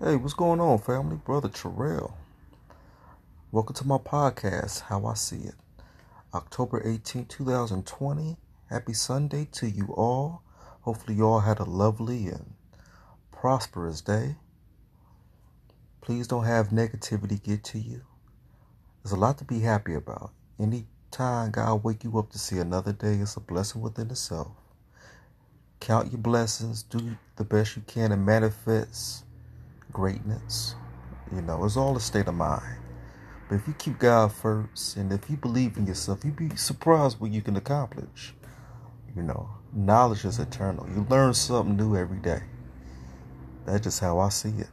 Hey, what's going on, family? Brother Terrell. Welcome to my podcast, How I See It. October 18, 2020. Happy Sunday to you all. Hopefully, you all had a lovely and prosperous day. Please don't have negativity get to you. There's a lot to be happy about. Anytime God wake you up to see another day it's a blessing within itself. Count your blessings, do the best you can, and manifest greatness. You know, it's all a state of mind. But if you keep God first and if you believe in yourself, you'd be surprised what you can accomplish. You know, knowledge is eternal. You learn something new every day. That's just how I see it.